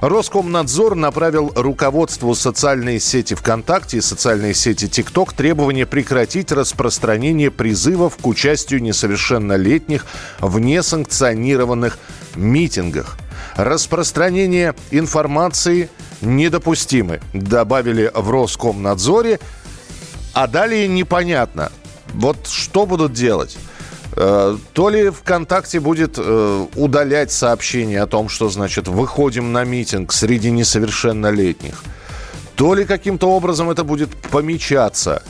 Роскомнадзор направил руководству социальной сети ВКонтакте и социальной сети ТикТок требование прекратить распространение призывов к участию несовершеннолетних в несанкционированных митингах. Распространение информации недопустимы, добавили в Роскомнадзоре. А далее непонятно, вот что будут делать. Э, То ли ВКонтакте будет э, удалять сообщения о том, что, значит, выходим на митинг среди несовершеннолетних, то ли каким-то образом это будет помечаться.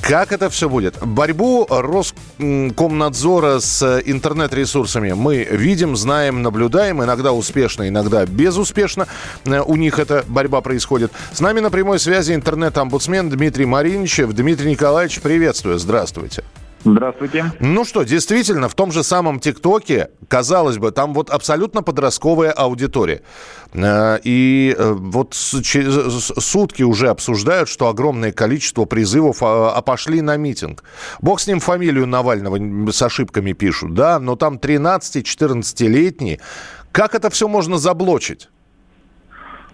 Как это все будет? Борьбу Роскомнадзора с интернет-ресурсами мы видим, знаем, наблюдаем, иногда успешно, иногда безуспешно. Э, У них эта борьба происходит. С нами на прямой связи интернет-омбудсмен Дмитрий Мариничев. Дмитрий Николаевич, приветствую, здравствуйте. Здравствуйте. Ну что, действительно, в том же самом ТикТоке, казалось бы, там вот абсолютно подростковая аудитория. Э, И э, вот сутки уже обсуждают, что огромное количество призывов а а пошли на митинг. Бог с ним фамилию Навального с ошибками пишут, да, но там 13-14-летние. Как это все можно заблочить?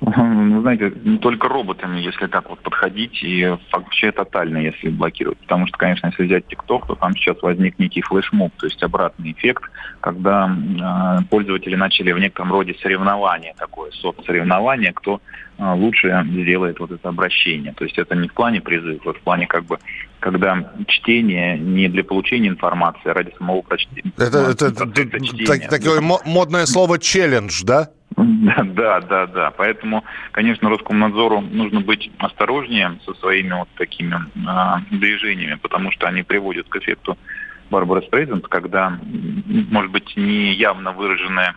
Ну, знаете, не только роботами, если так вот подходить, и вообще тотально, если блокировать. Потому что, конечно, если взять ТикТок, то там сейчас возник некий флешмоб, то есть обратный эффект, когда э, пользователи начали в некотором роде соревнование такое, соцсоревнование, кто э, лучше сделает вот это обращение. То есть это не в плане призыва, это в плане как бы, когда чтение не для получения информации, а ради самого прочтения. Это, это- процесса это чтения. так- такое мо- модное слово «челлендж», да? Да, да, да, да. Поэтому, конечно, Роскомнадзору нужно быть осторожнее со своими вот такими а, движениями, потому что они приводят к эффекту Барбары Стрейзенд, когда, может быть, не явно выраженное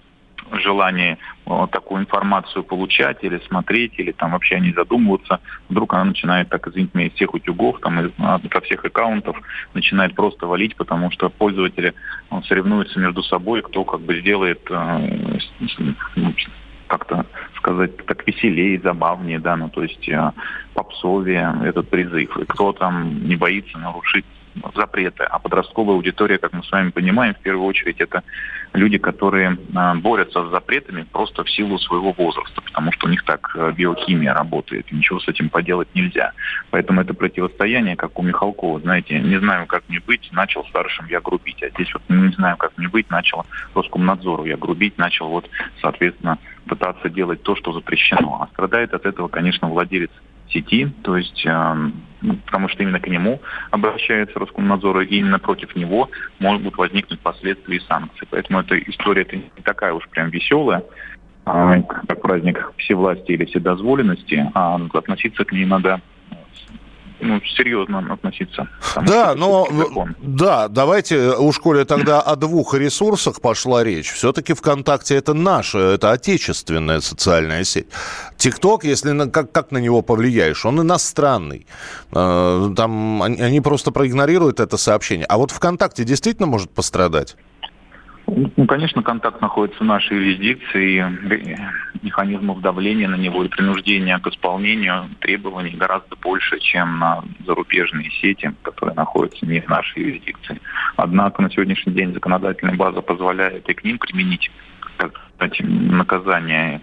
желание а, такую информацию получать или смотреть, или там вообще не задумываться, вдруг она начинает, так извините меня, из всех утюгов, там, из, а, со всех аккаунтов начинает просто валить, потому что пользователи а, соревнуются между собой, кто как бы сделает э, ну, как-то сказать так веселее, забавнее, да, ну то есть э, попсовее этот призыв. И кто там не боится нарушить запреты. А подростковая аудитория, как мы с вами понимаем, в первую очередь это люди, которые э, борются с запретами просто в силу своего возраста, потому что у них так э, биохимия работает, и ничего с этим поделать нельзя. Поэтому это противостояние, как у Михалкова, знаете, не знаю, как мне быть, начал старшим я грубить, а здесь вот не знаю, как мне быть, начал Роскомнадзору я грубить, начал вот, соответственно, пытаться делать то, что запрещено. А страдает от этого, конечно, владелец сети, то есть, э, ну, потому что именно к нему обращается Роскомнадзор, и именно против него могут возникнуть последствия и санкции. Поэтому эта история это не такая уж прям веселая, а, как праздник всевластия или вседозволенности, а относиться к ней надо ну, серьезно относиться. Да, но да, давайте уж коли тогда о двух ресурсах пошла речь. Все-таки ВКонтакте это наша, это отечественная социальная сеть. ТикТок, если на- как, как на него повлияешь, он иностранный. Э, Там они, они просто проигнорируют это сообщение. А вот ВКонтакте действительно может пострадать? Ну, конечно, контакт находится в нашей юрисдикции, механизмов давления на него и принуждения к исполнению требований гораздо больше, чем на зарубежные сети, которые находятся не в нашей юрисдикции. Однако на сегодняшний день законодательная база позволяет и к ним применить сказать, наказание.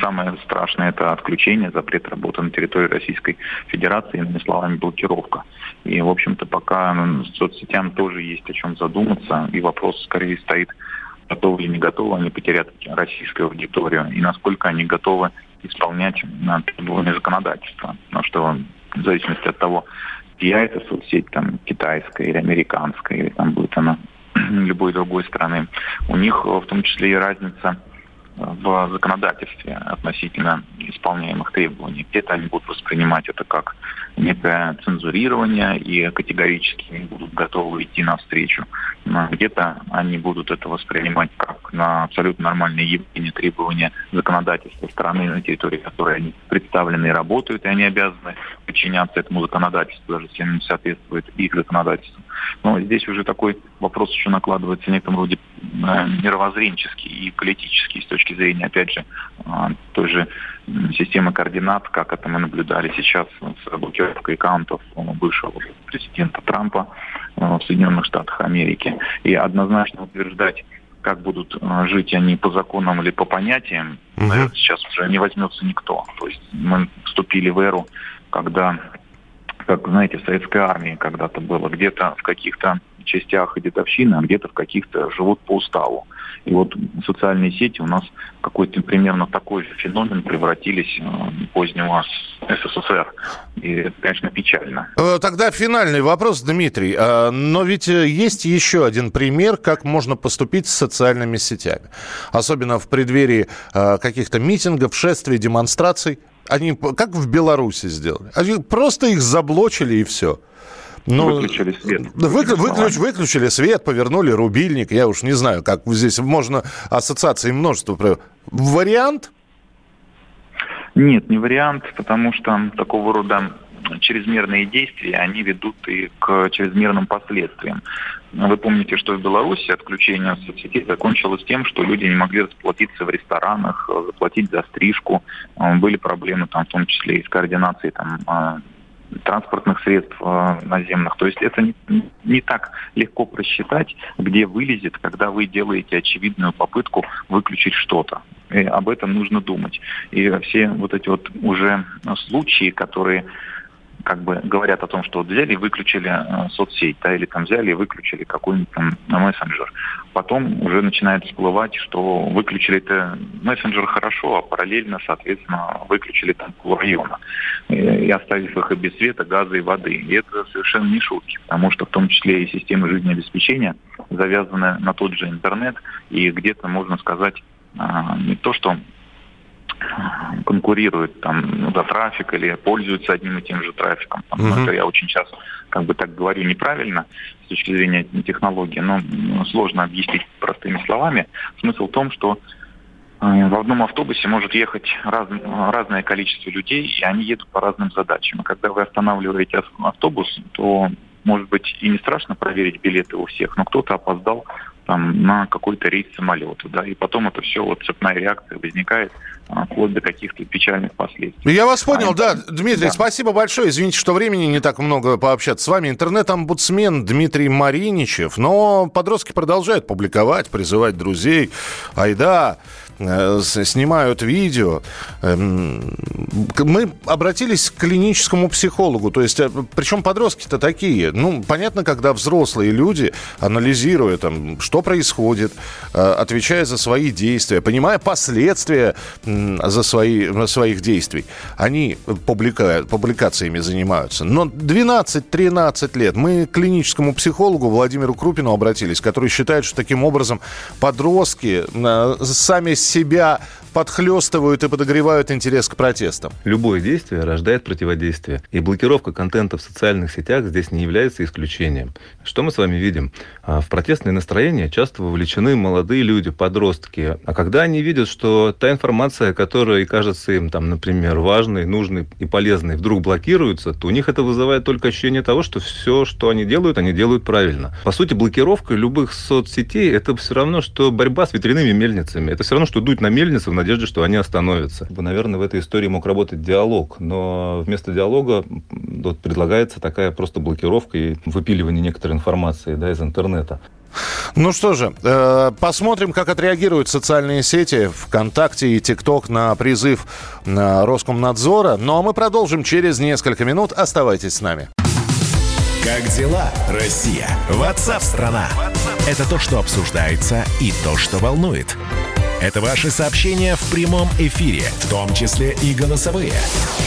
Самое страшное – это отключение, запрет работы на территории Российской Федерации, иными словами, блокировка. И, в общем-то, пока соцсетям тоже есть о чем задуматься, и вопрос скорее стоит, готовы или не готовы они потерять российскую аудиторию, и насколько они готовы исполнять требования законодательства. Потому что в зависимости от того, чья это соцсеть, там, китайская или американская, или там будет она любой другой страны, у них э, в том числе и разница в законодательстве относительно исполняемых требований. Где-то они будут воспринимать это как некое цензурирование и категорически не будут готовы идти навстречу. Где-то они будут это воспринимать как на абсолютно нормальные явления, требования законодательства страны, на территории которой они представлены и работают, и они обязаны подчиняться этому законодательству, даже если оно соответствует их законодательству. Но здесь уже такой вопрос еще накладывается в неком роде мировоззренческий и политический с точки зрения, опять же, а, той же системы координат, как это мы наблюдали сейчас с блокировкой аккаунтов бывшего президента Трампа э, в Соединенных Штатах Америки. И однозначно утверждать как будут э, жить они по законам или по понятиям, угу. сейчас уже не возьмется никто. То есть мы вступили в эру, когда, как знаете, в советской армии когда-то было, где-то в каких-то частях и дедовщины, а где-то в каких-то живут по уставу. И вот социальные сети у нас какой-то примерно такой же феномен превратились э, позднего СССР. И это, конечно, печально. Э, тогда финальный вопрос, Дмитрий. А, но ведь э, есть еще один пример, как можно поступить с социальными сетями. Особенно в преддверии каких-то митингов, шествий, демонстраций. Они как в Беларуси сделали? Они просто их заблочили и все. Ну, выключили свет. Вы, выключ, выключили свет, повернули рубильник. Я уж не знаю, как здесь можно ассоциации множество. Вариант? Нет, не вариант, потому что такого рода чрезмерные действия, они ведут и к чрезмерным последствиям. Вы помните, что в Беларуси отключение соцсетей закончилось тем, что люди не могли расплатиться в ресторанах, заплатить за стрижку. Были проблемы там, в том числе и с координацией там, транспортных средств э, наземных. То есть это не, не так легко просчитать, где вылезет, когда вы делаете очевидную попытку выключить что-то. И об этом нужно думать. И все вот эти вот уже случаи, которые как бы говорят о том, что вот взяли и выключили э, соцсеть, да, или там взяли и выключили какой-нибудь там мессенджер. Потом уже начинает всплывать, что выключили это мессенджер хорошо, а параллельно, соответственно, выключили там полрайона. И, и оставив их и без света, газа и воды. И это совершенно не шутки, потому что в том числе и системы жизнеобеспечения завязаны на тот же интернет, и где-то, можно сказать, а, не то, что конкурируют там за трафик или пользуются одним и тем же трафиком. Там, uh-huh. Это я очень часто как бы так говорю неправильно с точки зрения технологии, но сложно объяснить простыми словами. Смысл в том, что э, в одном автобусе может ехать раз, разное количество людей, и они едут по разным задачам. И когда вы останавливаете автобус, то, может быть, и не страшно проверить билеты у всех, но кто-то опоздал там, на какой-то рейс самолета. Да, и потом это все, вот цепная реакция возникает а, вплоть до каких-то печальных последствий. Я вас понял, а, да, Дмитрий, да. спасибо большое. Извините, что времени не так много пообщаться с вами. Интернет-омбудсмен Дмитрий Мариничев. Но подростки продолжают публиковать, призывать друзей. Айда, Э, снимают видео. Эм, мы обратились к клиническому психологу, то есть, э, причем подростки-то такие. Ну, понятно, когда взрослые люди, анализируя там, что происходит, э, отвечая за свои действия, понимая последствия за свои, своих действий, они публика, публикациями занимаются. Но 12-13 лет мы к клиническому психологу Владимиру Крупину обратились, который считает, что таким образом подростки сами себя подхлестывают и подогревают интерес к протестам. Любое действие рождает противодействие. И блокировка контента в социальных сетях здесь не является исключением. Что мы с вами видим? А, в протестные настроения часто вовлечены молодые люди, подростки. А когда они видят, что та информация, которая кажется им, там, например, важной, нужной и полезной, вдруг блокируется, то у них это вызывает только ощущение того, что все, что они делают, они делают правильно. По сути, блокировка любых соцсетей – это все равно, что борьба с ветряными мельницами. Это все равно, что дуть на мельницу в надежде, что они остановятся. Наверное, в этой истории мог работать диалог, но вместо диалога вот, предлагается такая просто блокировка и выпиливание некоторой информации да, из интернета. Ну что же, э, посмотрим, как отреагируют социальные сети ВКонтакте и ТикТок на призыв на Роскомнадзора. Ну а мы продолжим через несколько минут. Оставайтесь с нами. Как дела, Россия? Ватсап-страна! Это то, что обсуждается и то, что волнует. Это ваши сообщения в прямом эфире, в том числе и голосовые.